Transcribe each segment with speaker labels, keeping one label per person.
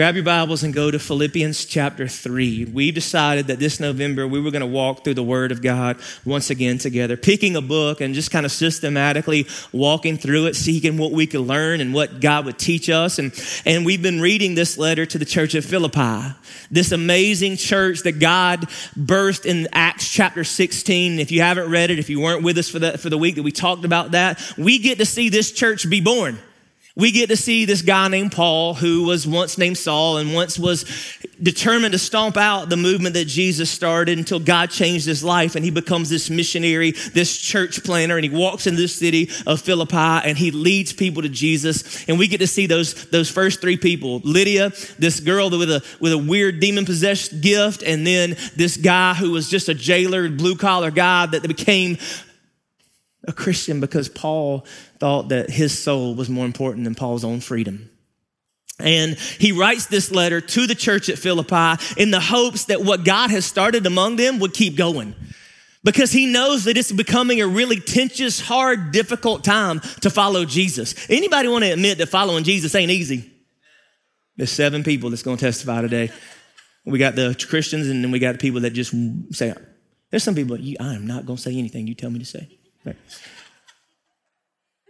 Speaker 1: Grab your Bibles and go to Philippians chapter 3. We decided that this November we were going to walk through the Word of God once again together, picking a book and just kind of systematically walking through it, seeking what we could learn and what God would teach us. And, and we've been reading this letter to the church of Philippi, this amazing church that God birthed in Acts chapter 16. If you haven't read it, if you weren't with us for the, for the week that we talked about that, we get to see this church be born we get to see this guy named Paul, who was once named Saul and once was determined to stomp out the movement that Jesus started until God changed his life and he becomes this missionary, this church planner, and he walks in this city of Philippi and he leads people to Jesus. And we get to see those, those first three people Lydia, this girl with a, with a weird demon possessed gift, and then this guy who was just a jailer, blue collar guy that became a Christian because Paul thought that his soul was more important than Paul's own freedom. And he writes this letter to the church at Philippi in the hopes that what God has started among them would keep going. Because he knows that it's becoming a really tensious, hard, difficult time to follow Jesus. Anybody want to admit that following Jesus ain't easy? There's seven people that's going to testify today. We got the Christians and then we got the people that just say, there's some people, I am not going to say anything you tell me to say.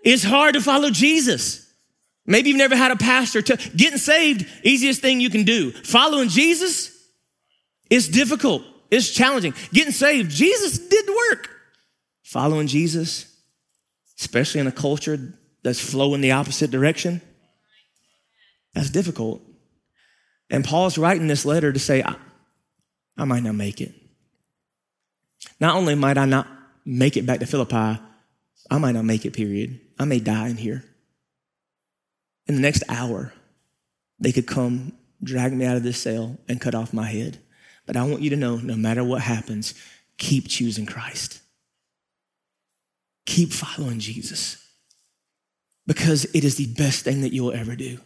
Speaker 1: It's hard to follow Jesus. Maybe you've never had a pastor. To, getting saved, easiest thing you can do. Following Jesus, it's difficult. It's challenging. Getting saved, Jesus did the work. Following Jesus, especially in a culture that's flowing the opposite direction, that's difficult. And Paul's writing this letter to say, I, I might not make it. Not only might I not make it back to Philippi, I might not make it, period. I may die in here. In the next hour, they could come, drag me out of this cell, and cut off my head. But I want you to know no matter what happens, keep choosing Christ. Keep following Jesus because it is the best thing that you will ever do.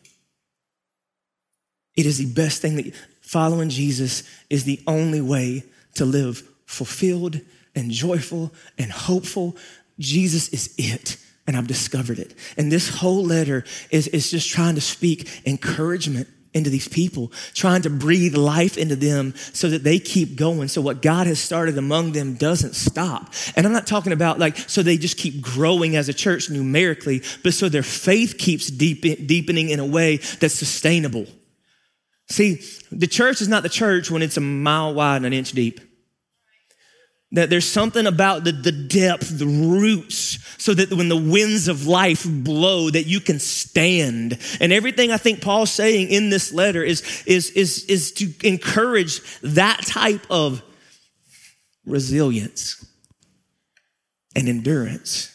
Speaker 1: It is the best thing that following Jesus is the only way to live fulfilled and joyful and hopeful. Jesus is it. And I've discovered it. And this whole letter is, is just trying to speak encouragement into these people, trying to breathe life into them so that they keep going. So what God has started among them doesn't stop. And I'm not talking about like, so they just keep growing as a church numerically, but so their faith keeps deep, deepening in a way that's sustainable. See, the church is not the church when it's a mile wide and an inch deep. That there's something about the, the depth, the roots, so that when the winds of life blow, that you can stand. And everything I think Paul's saying in this letter is, is, is, is to encourage that type of resilience and endurance.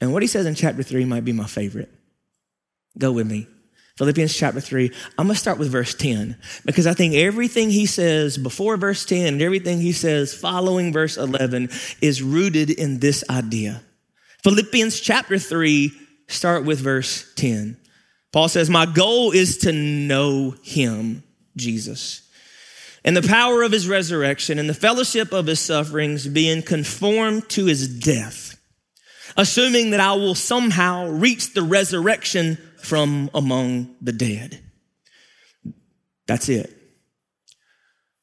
Speaker 1: And what he says in chapter three might be my favorite. Go with me. Philippians chapter 3. I'm going to start with verse 10 because I think everything he says before verse 10 and everything he says following verse 11 is rooted in this idea. Philippians chapter 3, start with verse 10. Paul says, My goal is to know him, Jesus, and the power of his resurrection and the fellowship of his sufferings, being conformed to his death, assuming that I will somehow reach the resurrection from among the dead. That's it.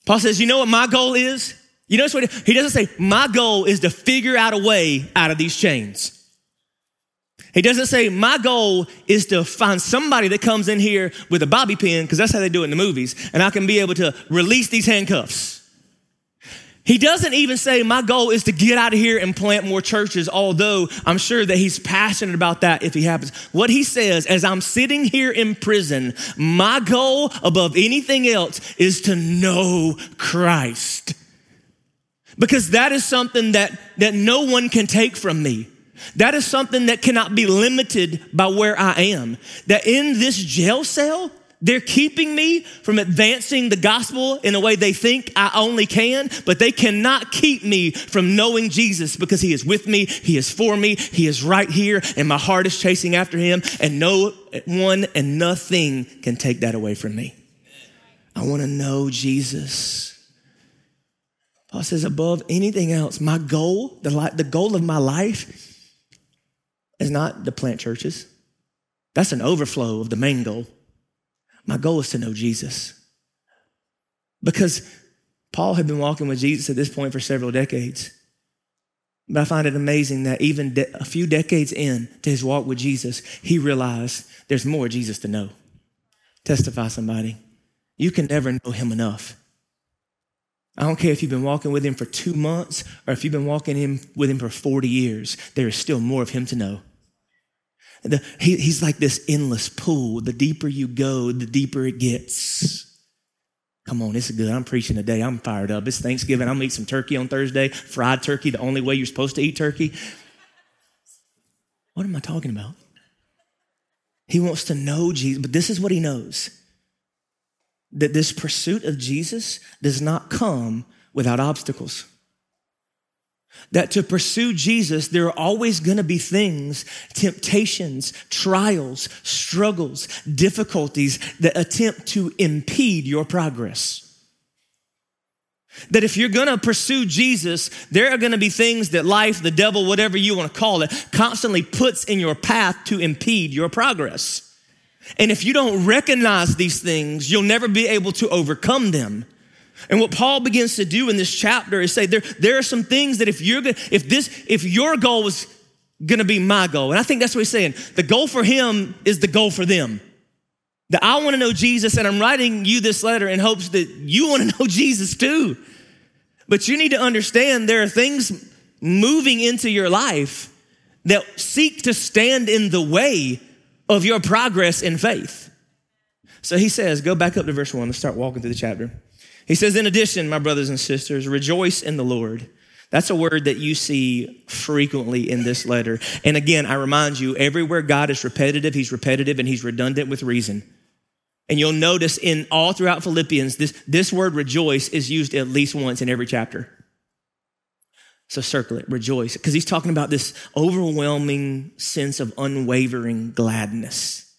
Speaker 1: Paul says, You know what my goal is? You notice what he doesn't say, My goal is to figure out a way out of these chains. He doesn't say, My goal is to find somebody that comes in here with a bobby pin, because that's how they do it in the movies, and I can be able to release these handcuffs. He doesn't even say, My goal is to get out of here and plant more churches, although I'm sure that he's passionate about that if he happens. What he says, as I'm sitting here in prison, my goal above anything else is to know Christ. Because that is something that, that no one can take from me. That is something that cannot be limited by where I am. That in this jail cell, they're keeping me from advancing the gospel in a way they think I only can, but they cannot keep me from knowing Jesus because he is with me, he is for me, he is right here, and my heart is chasing after him, and no one and nothing can take that away from me. I want to know Jesus. Paul says, above anything else, my goal, the, the goal of my life is not to plant churches. That's an overflow of the main goal. My goal is to know Jesus. Because Paul had been walking with Jesus at this point for several decades. But I find it amazing that even de- a few decades in to his walk with Jesus, he realized there's more Jesus to know. Testify somebody. You can never know him enough. I don't care if you've been walking with him for two months or if you've been walking him with him for 40 years, there is still more of him to know. The, he, he's like this endless pool. The deeper you go, the deeper it gets. Come on, this is good. I'm preaching today. I'm fired up. It's Thanksgiving. I'm gonna eat some turkey on Thursday. Fried turkey, the only way you're supposed to eat turkey. What am I talking about? He wants to know Jesus, but this is what he knows that this pursuit of Jesus does not come without obstacles. That to pursue Jesus, there are always going to be things, temptations, trials, struggles, difficulties that attempt to impede your progress. That if you're going to pursue Jesus, there are going to be things that life, the devil, whatever you want to call it, constantly puts in your path to impede your progress. And if you don't recognize these things, you'll never be able to overcome them. And what Paul begins to do in this chapter is say there, there are some things that if you're gonna, if this if your goal was gonna be my goal, and I think that's what he's saying. The goal for him is the goal for them. That I want to know Jesus, and I'm writing you this letter in hopes that you want to know Jesus too. But you need to understand there are things moving into your life that seek to stand in the way of your progress in faith. So he says, go back up to verse one. Let's start walking through the chapter. He says, in addition, my brothers and sisters, rejoice in the Lord. That's a word that you see frequently in this letter. And again, I remind you, everywhere God is repetitive, he's repetitive and he's redundant with reason. And you'll notice in all throughout Philippians, this, this word rejoice is used at least once in every chapter. So circle it, rejoice, because he's talking about this overwhelming sense of unwavering gladness.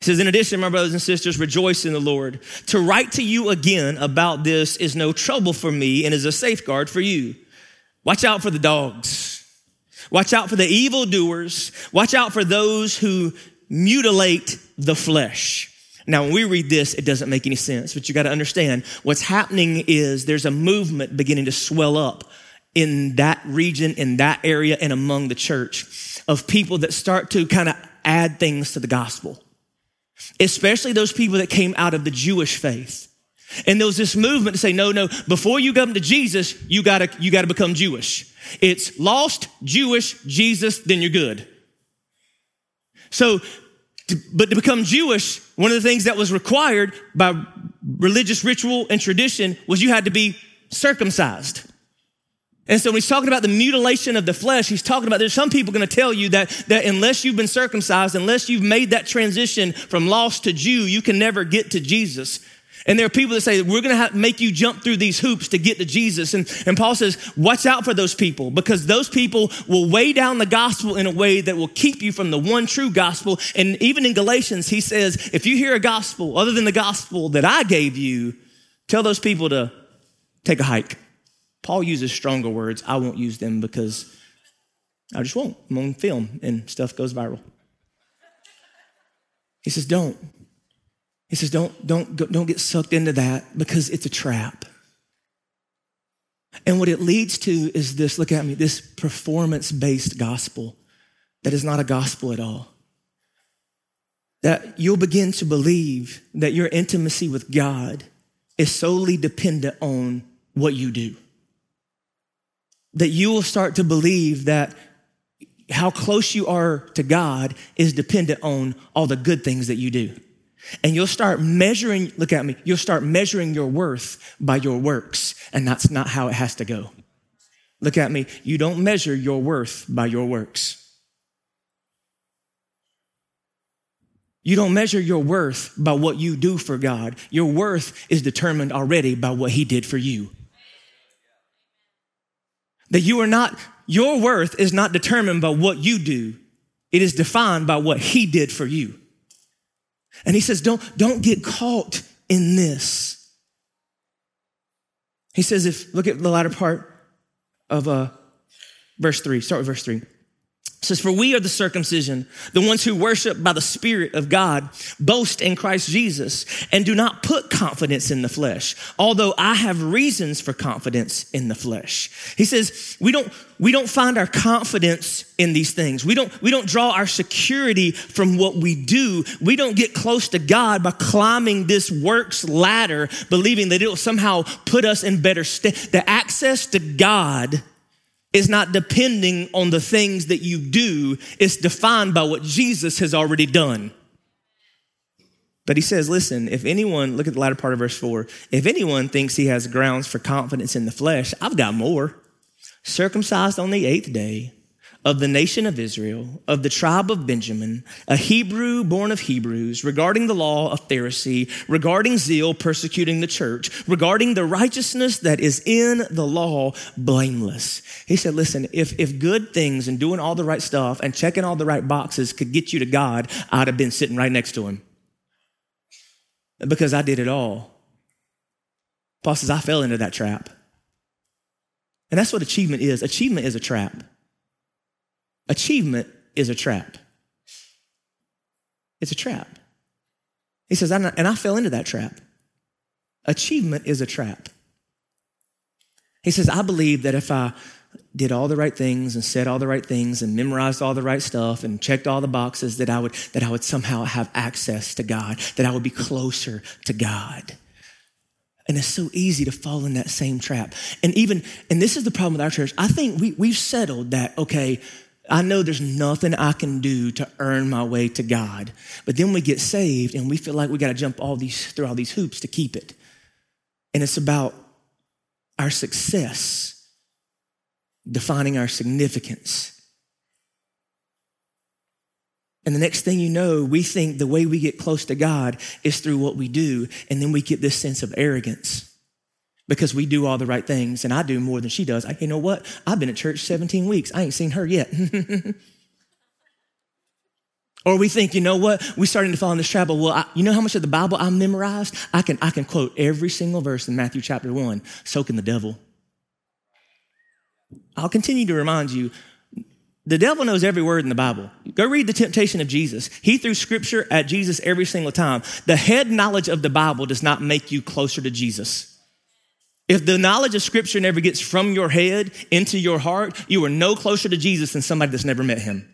Speaker 1: He says, in addition, my brothers and sisters, rejoice in the Lord. To write to you again about this is no trouble for me and is a safeguard for you. Watch out for the dogs. Watch out for the evildoers. Watch out for those who mutilate the flesh. Now, when we read this, it doesn't make any sense, but you got to understand what's happening is there's a movement beginning to swell up in that region, in that area, and among the church of people that start to kind of add things to the gospel, especially those people that came out of the Jewish faith. And there was this movement to say, no, no, before you come to Jesus, you gotta, you gotta become Jewish. It's lost, Jewish, Jesus, then you're good. So, but to become Jewish, one of the things that was required by religious ritual and tradition was you had to be circumcised. And so when he's talking about the mutilation of the flesh, he's talking about there's some people going to tell you that, that unless you've been circumcised, unless you've made that transition from lost to Jew, you can never get to Jesus. And there are people that say, we're going to make you jump through these hoops to get to Jesus. And, and Paul says, watch out for those people because those people will weigh down the gospel in a way that will keep you from the one true gospel. And even in Galatians, he says, if you hear a gospel other than the gospel that I gave you, tell those people to take a hike. Paul uses stronger words. I won't use them because I just won't. I'm on film and stuff goes viral. He says, don't. He says, don't, don't, don't get sucked into that because it's a trap. And what it leads to is this look at me, this performance based gospel that is not a gospel at all. That you'll begin to believe that your intimacy with God is solely dependent on what you do that you will start to believe that how close you are to God is dependent on all the good things that you do. And you'll start measuring, look at me, you'll start measuring your worth by your works. And that's not how it has to go. Look at me, you don't measure your worth by your works. You don't measure your worth by what you do for God. Your worth is determined already by what He did for you. That you are not, your worth is not determined by what you do. It is defined by what he did for you. And he says, don't, don't get caught in this. He says, if, look at the latter part of uh, verse three, start with verse three. It says, For we are the circumcision, the ones who worship by the Spirit of God, boast in Christ Jesus, and do not put confidence in the flesh, although I have reasons for confidence in the flesh. He says, we don't, we don't find our confidence in these things. We don't, we don't draw our security from what we do. We don't get close to God by climbing this works ladder, believing that it'll somehow put us in better state. The access to God is not depending on the things that you do, it's defined by what Jesus has already done. But he says, listen, if anyone, look at the latter part of verse 4, if anyone thinks he has grounds for confidence in the flesh, I've got more. Circumcised on the eighth day, of the nation of Israel, of the tribe of Benjamin, a Hebrew born of Hebrews, regarding the law of Pharisee, regarding zeal persecuting the church, regarding the righteousness that is in the law, blameless. He said, listen, if, if good things and doing all the right stuff and checking all the right boxes could get you to God, I'd have been sitting right next to him. Because I did it all. Paul says, I fell into that trap. And that's what achievement is. Achievement is a trap. Achievement is a trap. It's a trap. He says, and I fell into that trap. Achievement is a trap. He says, I believe that if I did all the right things and said all the right things and memorized all the right stuff and checked all the boxes that I would that I would somehow have access to God, that I would be closer to God. And it's so easy to fall in that same trap. And even, and this is the problem with our church. I think we, we've settled that, okay, I know there's nothing I can do to earn my way to God. But then we get saved and we feel like we got to jump all these through all these hoops to keep it. And it's about our success defining our significance. And the next thing you know, we think the way we get close to God is through what we do. And then we get this sense of arrogance because we do all the right things and I do more than she does. I, you know what? I've been at church 17 weeks. I ain't seen her yet. or we think, you know what? We're starting to fall in this trap. Well, I, you know how much of the Bible I memorized? I can, I can quote every single verse in Matthew chapter one. So can the devil. I'll continue to remind you the devil knows every word in the Bible. Go read the temptation of Jesus. He threw scripture at Jesus every single time. The head knowledge of the Bible does not make you closer to Jesus. If the knowledge of scripture never gets from your head into your heart, you are no closer to Jesus than somebody that's never met him.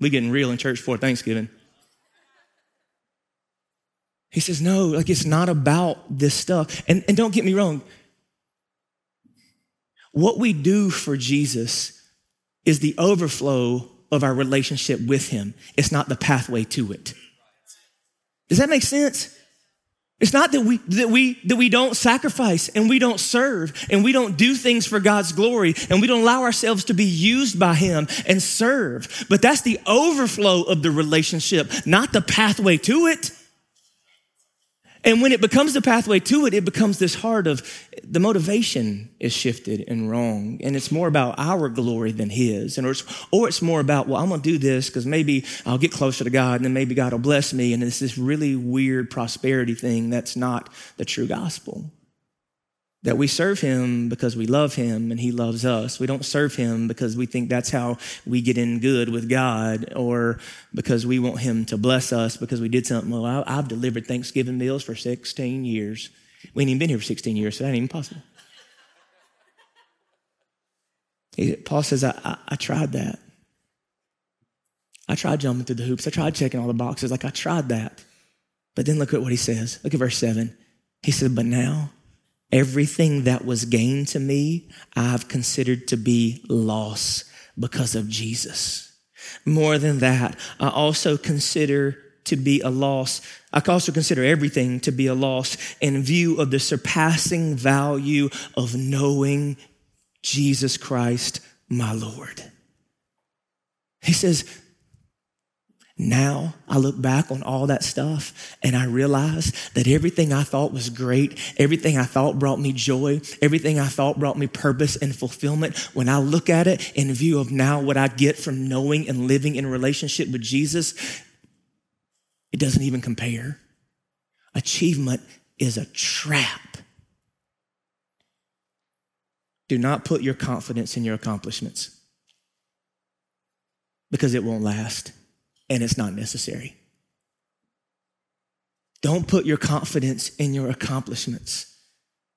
Speaker 1: We getting real in church for Thanksgiving. He says, no, like it's not about this stuff. And, and don't get me wrong. What we do for Jesus is the overflow of our relationship with him. It's not the pathway to it. Does that make sense? It's not that we, that we, that we don't sacrifice and we don't serve and we don't do things for God's glory and we don't allow ourselves to be used by Him and serve. But that's the overflow of the relationship, not the pathway to it. And when it becomes the pathway to it, it becomes this heart of the motivation is shifted and wrong. And it's more about our glory than his. And or it's, or it's more about, well, I'm going to do this because maybe I'll get closer to God and then maybe God will bless me. And it's this really weird prosperity thing that's not the true gospel that we serve him because we love him and he loves us. We don't serve him because we think that's how we get in good with God or because we want him to bless us because we did something. Well, I, have delivered Thanksgiving meals for 16 years. We ain't even been here for 16 years, so that ain't even possible. Paul says, I, I, I tried that. I tried jumping through the hoops. I tried checking all the boxes. Like I tried that. But then look at what he says. Look at verse seven. He said, but now Everything that was gained to me, I've considered to be loss because of Jesus. More than that, I also consider to be a loss. I also consider everything to be a loss in view of the surpassing value of knowing Jesus Christ, my Lord. He says, now I look back on all that stuff and I realize that everything I thought was great, everything I thought brought me joy, everything I thought brought me purpose and fulfillment, when I look at it in view of now what I get from knowing and living in relationship with Jesus, it doesn't even compare. Achievement is a trap. Do not put your confidence in your accomplishments. because it won't last and it's not necessary. Don't put your confidence in your accomplishments.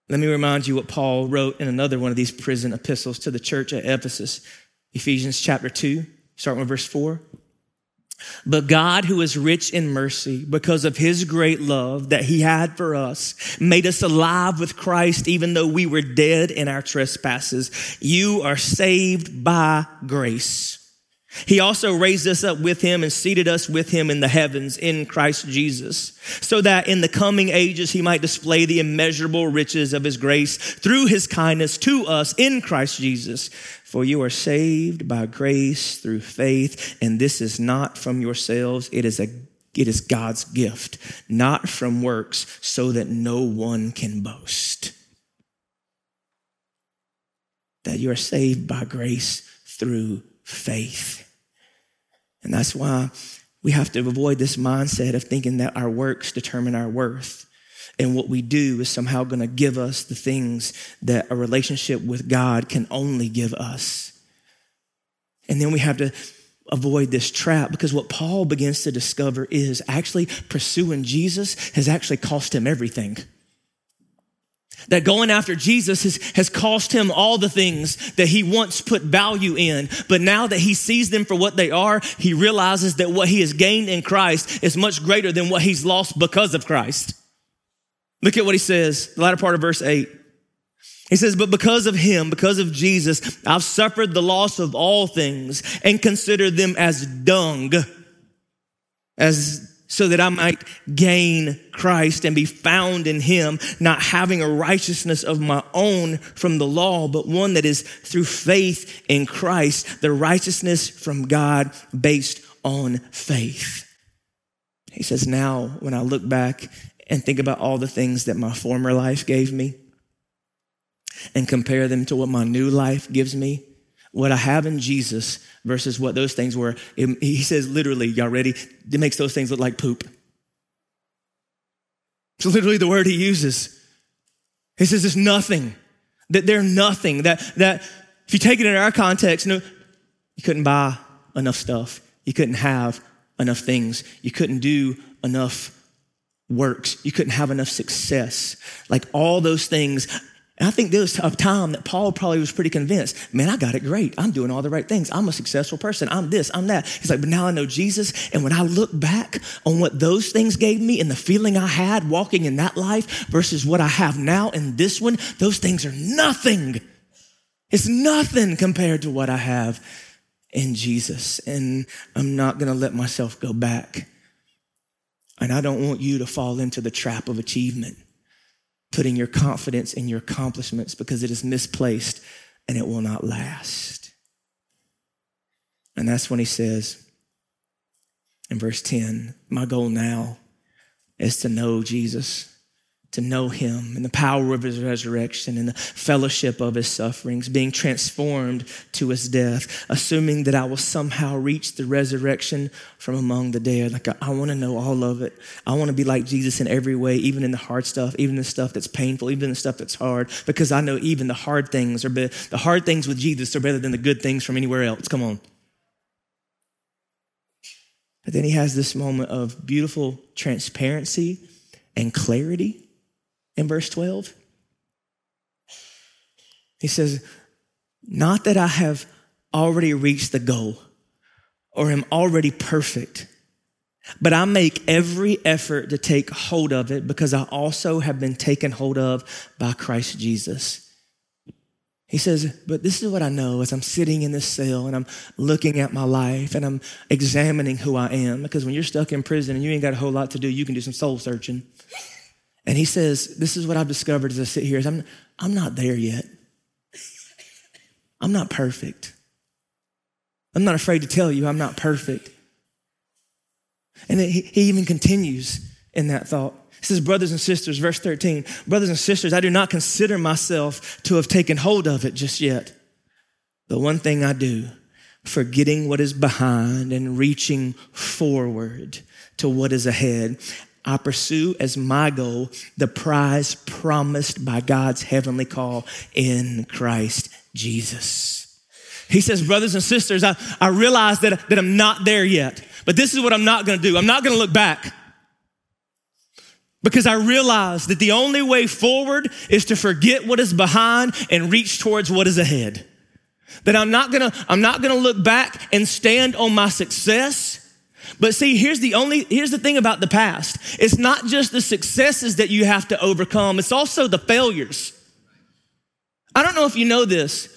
Speaker 1: Let me remind you what Paul wrote in another one of these prison epistles to the church at Ephesus, Ephesians chapter 2, starting with verse 4. But God, who is rich in mercy, because of his great love that he had for us, made us alive with Christ even though we were dead in our trespasses. You are saved by grace. He also raised us up with him and seated us with him in the heavens in Christ Jesus, so that in the coming ages he might display the immeasurable riches of his grace through his kindness to us in Christ Jesus. For you are saved by grace through faith, and this is not from yourselves. It is a it is God's gift, not from works, so that no one can boast. That you are saved by grace through faith. And that's why we have to avoid this mindset of thinking that our works determine our worth and what we do is somehow going to give us the things that a relationship with God can only give us. And then we have to avoid this trap because what Paul begins to discover is actually pursuing Jesus has actually cost him everything. That going after Jesus has, has cost him all the things that he once put value in. But now that he sees them for what they are, he realizes that what he has gained in Christ is much greater than what he's lost because of Christ. Look at what he says, the latter part of verse 8. He says, But because of him, because of Jesus, I've suffered the loss of all things and consider them as dung, as so that I might gain Christ and be found in him, not having a righteousness of my own from the law, but one that is through faith in Christ, the righteousness from God based on faith. He says, Now, when I look back and think about all the things that my former life gave me and compare them to what my new life gives me, what I have in Jesus versus what those things were. He says literally, y'all ready? It makes those things look like poop. It's literally the word he uses. He says it's nothing, that they're nothing, that, that if you take it in our context, know, you couldn't buy enough stuff. You couldn't have enough things. You couldn't do enough works. You couldn't have enough success. Like all those things. And I think there was a time that Paul probably was pretty convinced, man, I got it great. I'm doing all the right things. I'm a successful person. I'm this, I'm that. He's like, but now I know Jesus. And when I look back on what those things gave me and the feeling I had walking in that life versus what I have now in this one, those things are nothing. It's nothing compared to what I have in Jesus. And I'm not going to let myself go back and I don't want you to fall into the trap of achievement, putting your confidence in your accomplishments because it is misplaced and it will not last. And that's when he says in verse 10 My goal now is to know Jesus to know him and the power of his resurrection and the fellowship of his sufferings, being transformed to his death, assuming that I will somehow reach the resurrection from among the dead. Like, I, I want to know all of it. I want to be like Jesus in every way, even in the hard stuff, even the stuff that's painful, even the stuff that's hard, because I know even the hard things are be- the hard things with Jesus are better than the good things from anywhere else. Come on. But then he has this moment of beautiful transparency and clarity in verse 12? He says, Not that I have already reached the goal or am already perfect, but I make every effort to take hold of it because I also have been taken hold of by Christ Jesus. He says, but this is what I know as I'm sitting in this cell and I'm looking at my life and I'm examining who I am. Because when you're stuck in prison and you ain't got a whole lot to do, you can do some soul searching. And he says, This is what I've discovered as I sit here is I'm, I'm not there yet. I'm not perfect. I'm not afraid to tell you I'm not perfect. And he, he even continues in that thought. He says, Brothers and sisters, verse 13, brothers and sisters, I do not consider myself to have taken hold of it just yet. The one thing I do, forgetting what is behind and reaching forward to what is ahead, I pursue as my goal the prize promised by God's heavenly call in Christ Jesus. He says, brothers and sisters, I, I realize that, that I'm not there yet, but this is what I'm not gonna do. I'm not gonna look back. Because I realize that the only way forward is to forget what is behind and reach towards what is ahead. That I'm not gonna, I'm not gonna look back and stand on my success. But see, here's the only, here's the thing about the past. It's not just the successes that you have to overcome, it's also the failures. I don't know if you know this,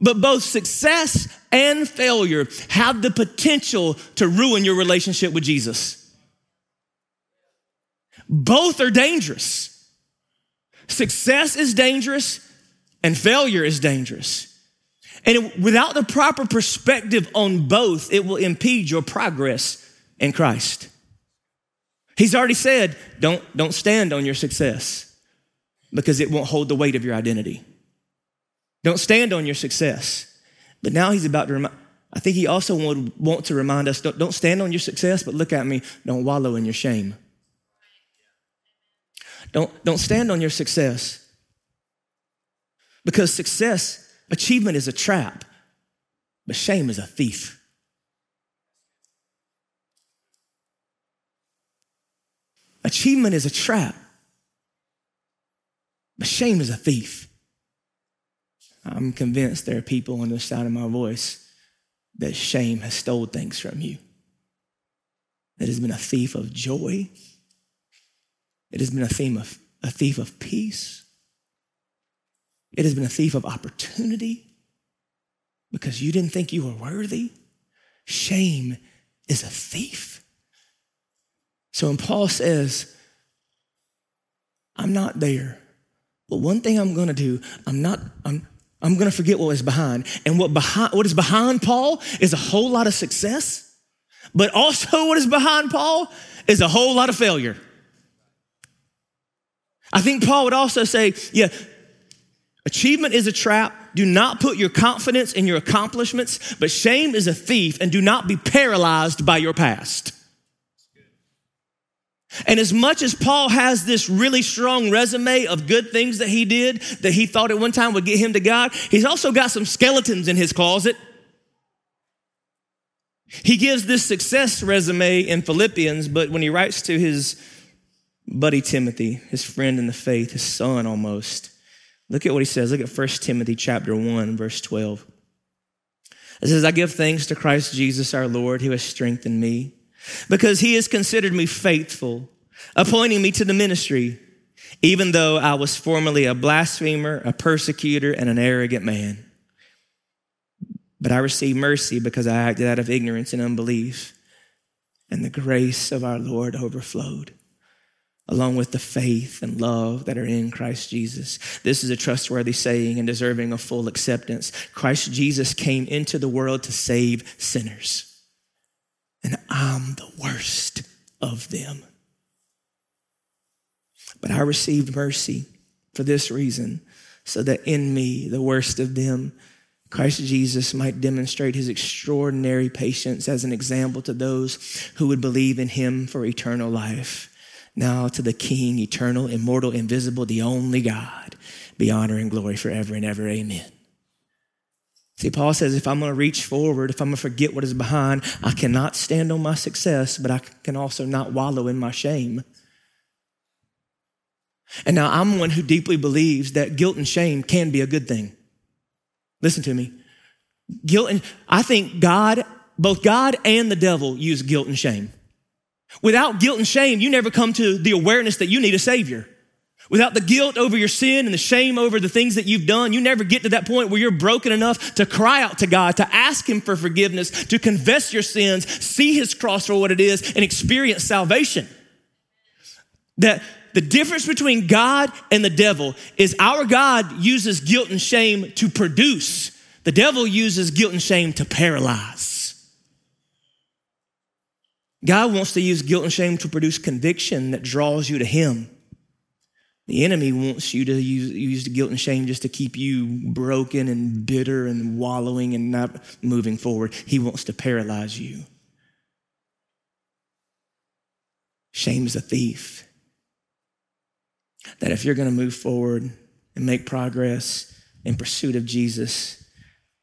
Speaker 1: but both success and failure have the potential to ruin your relationship with Jesus. Both are dangerous. Success is dangerous and failure is dangerous. And without the proper perspective on both, it will impede your progress in Christ. He's already said, don't, don't stand on your success because it won't hold the weight of your identity. Don't stand on your success. But now he's about to remind, I think he also would want to remind us don't, don't stand on your success, but look at me, don't wallow in your shame. Don't, don't stand on your success. Because success, achievement is a trap, but shame is a thief. Achievement is a trap, but shame is a thief. I'm convinced there are people on the side of my voice that shame has stole things from you. It has been a thief of joy it has been a theme of a thief of peace. It has been a thief of opportunity because you didn't think you were worthy. Shame is a thief. So when Paul says, I'm not there, but one thing I'm gonna do, I'm not, I'm, I'm gonna forget what is behind. And what behind what is behind Paul is a whole lot of success, but also what is behind Paul is a whole lot of failure. I think Paul would also say, yeah, achievement is a trap. Do not put your confidence in your accomplishments, but shame is a thief, and do not be paralyzed by your past. And as much as Paul has this really strong resume of good things that he did that he thought at one time would get him to God, he's also got some skeletons in his closet. He gives this success resume in Philippians, but when he writes to his buddy Timothy, his friend in the faith, his son almost. Look at what he says. Look at 1 Timothy chapter 1, verse 12. It says, I give thanks to Christ Jesus our Lord who has strengthened me because he has considered me faithful, appointing me to the ministry, even though I was formerly a blasphemer, a persecutor, and an arrogant man. But I received mercy because I acted out of ignorance and unbelief, and the grace of our Lord overflowed along with the faith and love that are in Christ Jesus. This is a trustworthy saying and deserving of full acceptance. Christ Jesus came into the world to save sinners, and I'm the worst of them. But I received mercy for this reason, so that in me, the worst of them, Christ Jesus might demonstrate his extraordinary patience as an example to those who would believe in him for eternal life. Now to the King, eternal, immortal, invisible, the only God, be honor and glory forever and ever. Amen. See, Paul says if I'm going to reach forward, if I'm going to forget what is behind, I cannot stand on my success, but I can also not wallow in my shame. And now I'm one who deeply believes that guilt and shame can be a good thing. Listen to me. Guilt and I think God, both God and the devil use guilt and shame. Without guilt and shame, you never come to the awareness that you need a Savior. Without the guilt over your sin and the shame over the things that you've done, you never get to that point where you're broken enough to cry out to God, to ask Him for forgiveness, to confess your sins, see His cross for what it is, and experience salvation. That the difference between God and the devil is our God uses guilt and shame to produce, the devil uses guilt and shame to paralyze. God wants to use guilt and shame to produce conviction that draws you to Him. The enemy wants you to use, use the guilt and shame just to keep you broken and bitter and wallowing and not moving forward. He wants to paralyze you. Shame is a thief. That if you're going to move forward and make progress in pursuit of Jesus,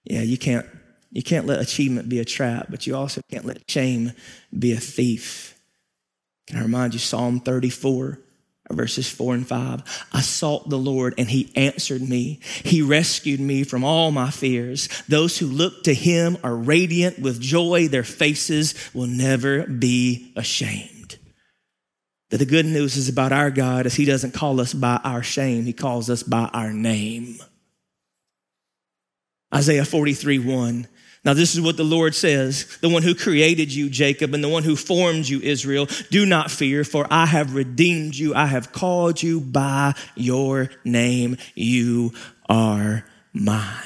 Speaker 1: yeah, you can't You can't let achievement be a trap, but you also can't let shame be a thief. Can I remind you, Psalm 34, verses 4 and 5? I sought the Lord, and he answered me. He rescued me from all my fears. Those who look to him are radiant with joy, their faces will never be ashamed. That the good news is about our God is he doesn't call us by our shame, he calls us by our name. Isaiah 43 1. Now, this is what the Lord says the one who created you, Jacob, and the one who formed you, Israel. Do not fear, for I have redeemed you. I have called you by your name. You are mine.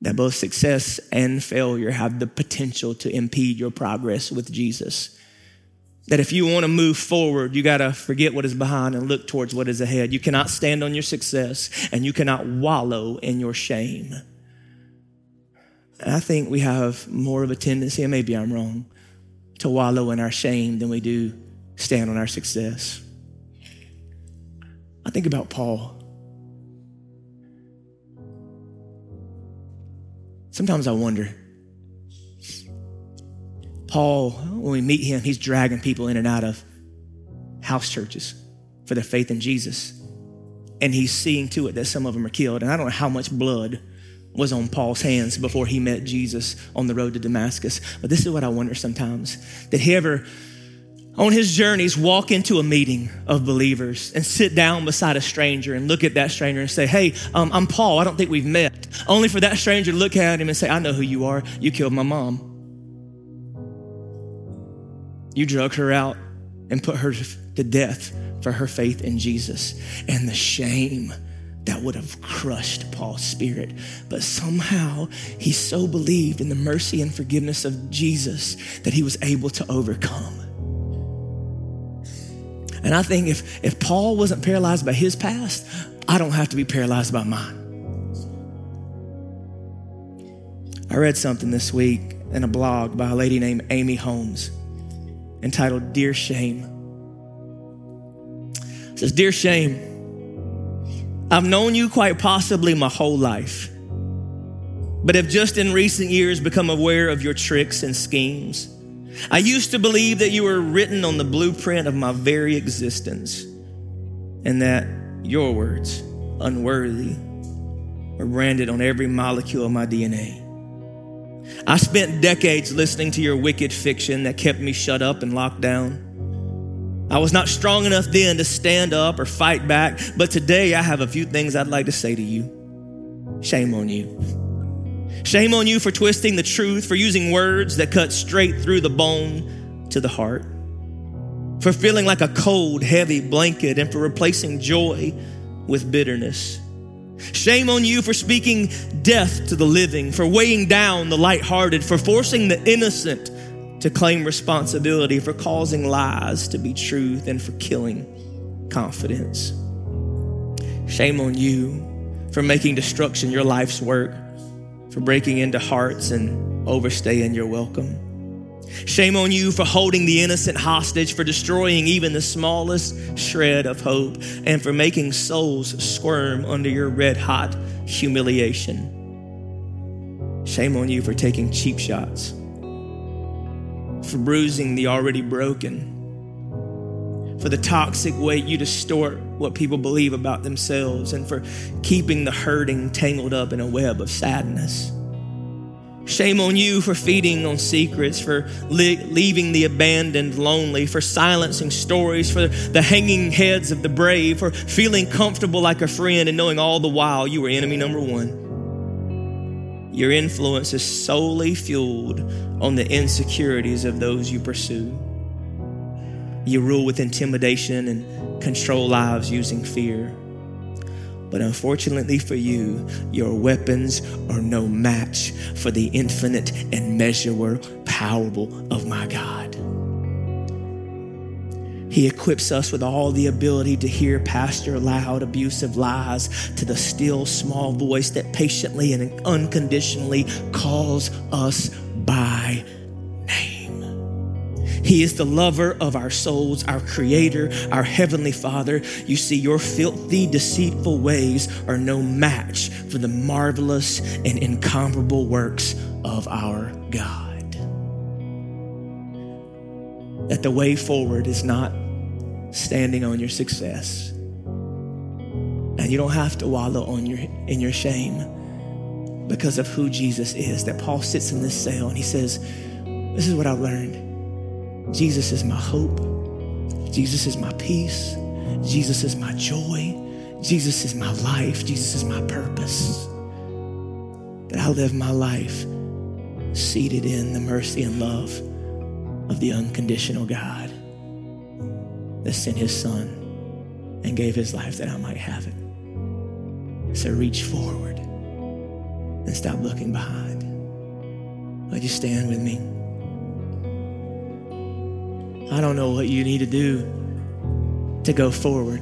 Speaker 1: That both success and failure have the potential to impede your progress with Jesus. That if you want to move forward, you got to forget what is behind and look towards what is ahead. You cannot stand on your success and you cannot wallow in your shame. And I think we have more of a tendency, and maybe I'm wrong, to wallow in our shame than we do stand on our success. I think about Paul. Sometimes I wonder. Paul, when we meet him, he's dragging people in and out of house churches for their faith in Jesus. And he's seeing to it that some of them are killed. And I don't know how much blood was on Paul's hands before he met Jesus on the road to Damascus. But this is what I wonder sometimes Did he ever, on his journeys, walk into a meeting of believers and sit down beside a stranger and look at that stranger and say, Hey, um, I'm Paul. I don't think we've met. Only for that stranger to look at him and say, I know who you are. You killed my mom. You drug her out and put her to death for her faith in Jesus. And the shame that would have crushed Paul's spirit. But somehow he so believed in the mercy and forgiveness of Jesus that he was able to overcome. And I think if, if Paul wasn't paralyzed by his past, I don't have to be paralyzed by mine. I read something this week in a blog by a lady named Amy Holmes entitled Dear Shame. It says, Dear Shame, I've known you quite possibly my whole life, but have just in recent years become aware of your tricks and schemes. I used to believe that you were written on the blueprint of my very existence, and that your words, unworthy, were branded on every molecule of my DNA. I spent decades listening to your wicked fiction that kept me shut up and locked down. I was not strong enough then to stand up or fight back, but today I have a few things I'd like to say to you. Shame on you. Shame on you for twisting the truth, for using words that cut straight through the bone to the heart, for feeling like a cold, heavy blanket, and for replacing joy with bitterness. Shame on you for speaking death to the living, for weighing down the lighthearted, for forcing the innocent to claim responsibility for causing lies to be truth and for killing confidence. Shame on you for making destruction your life's work, for breaking into hearts and overstaying your welcome. Shame on you for holding the innocent hostage, for destroying even the smallest shred of hope, and for making souls squirm under your red hot humiliation. Shame on you for taking cheap shots for bruising the already broken, for the toxic way you distort what people believe about themselves, and for keeping the hurting tangled up in a web of sadness. Shame on you for feeding on secrets, for li- leaving the abandoned lonely, for silencing stories, for the hanging heads of the brave, for feeling comfortable like a friend and knowing all the while you were enemy number one. Your influence is solely fueled on the insecurities of those you pursue. You rule with intimidation and control lives using fear. But unfortunately for you, your weapons are no match for the infinite and measurable power of my God. He equips us with all the ability to hear pastor loud, abusive lies to the still, small voice that patiently and unconditionally calls us by name. He is the lover of our souls, our creator, our heavenly father. You see, your filthy, deceitful ways are no match for the marvelous and incomparable works of our God. That the way forward is not standing on your success. And you don't have to wallow on your, in your shame because of who Jesus is. That Paul sits in this cell and he says, This is what I've learned. Jesus is my hope. Jesus is my peace. Jesus is my joy. Jesus is my life. Jesus is my purpose. That I live my life seated in the mercy and love of the unconditional God that sent his son and gave his life that I might have it. So reach forward and stop looking behind. Would you stand with me? I don't know what you need to do to go forward.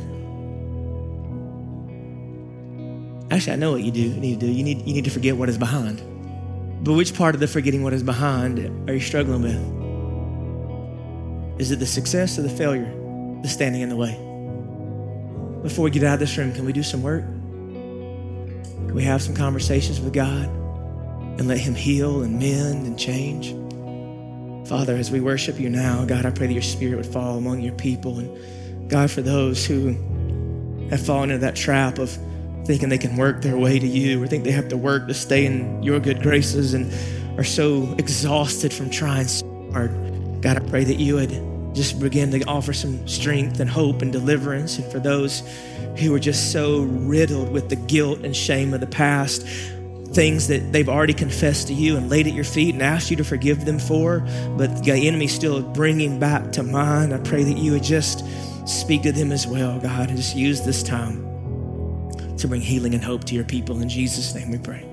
Speaker 1: Actually, I know what you do. Need to do. You need, you need to forget what is behind. But which part of the forgetting what is behind are you struggling with? Is it the success or the failure that's standing in the way? Before we get out of this room, can we do some work? Can we have some conversations with God and let Him heal and mend and change? Father, as we worship you now, God, I pray that your spirit would fall among your people. And God, for those who have fallen into that trap of thinking they can work their way to you or think they have to work to stay in your good graces and are so exhausted from trying so hard, God, I pray that you would just begin to offer some strength and hope and deliverance. And for those who are just so riddled with the guilt and shame of the past, things that they've already confessed to you and laid at your feet and asked you to forgive them for, but the enemy still bringing back to mind. I pray that you would just speak to them as well, God, and just use this time to bring healing and hope to your people. In Jesus' name we pray.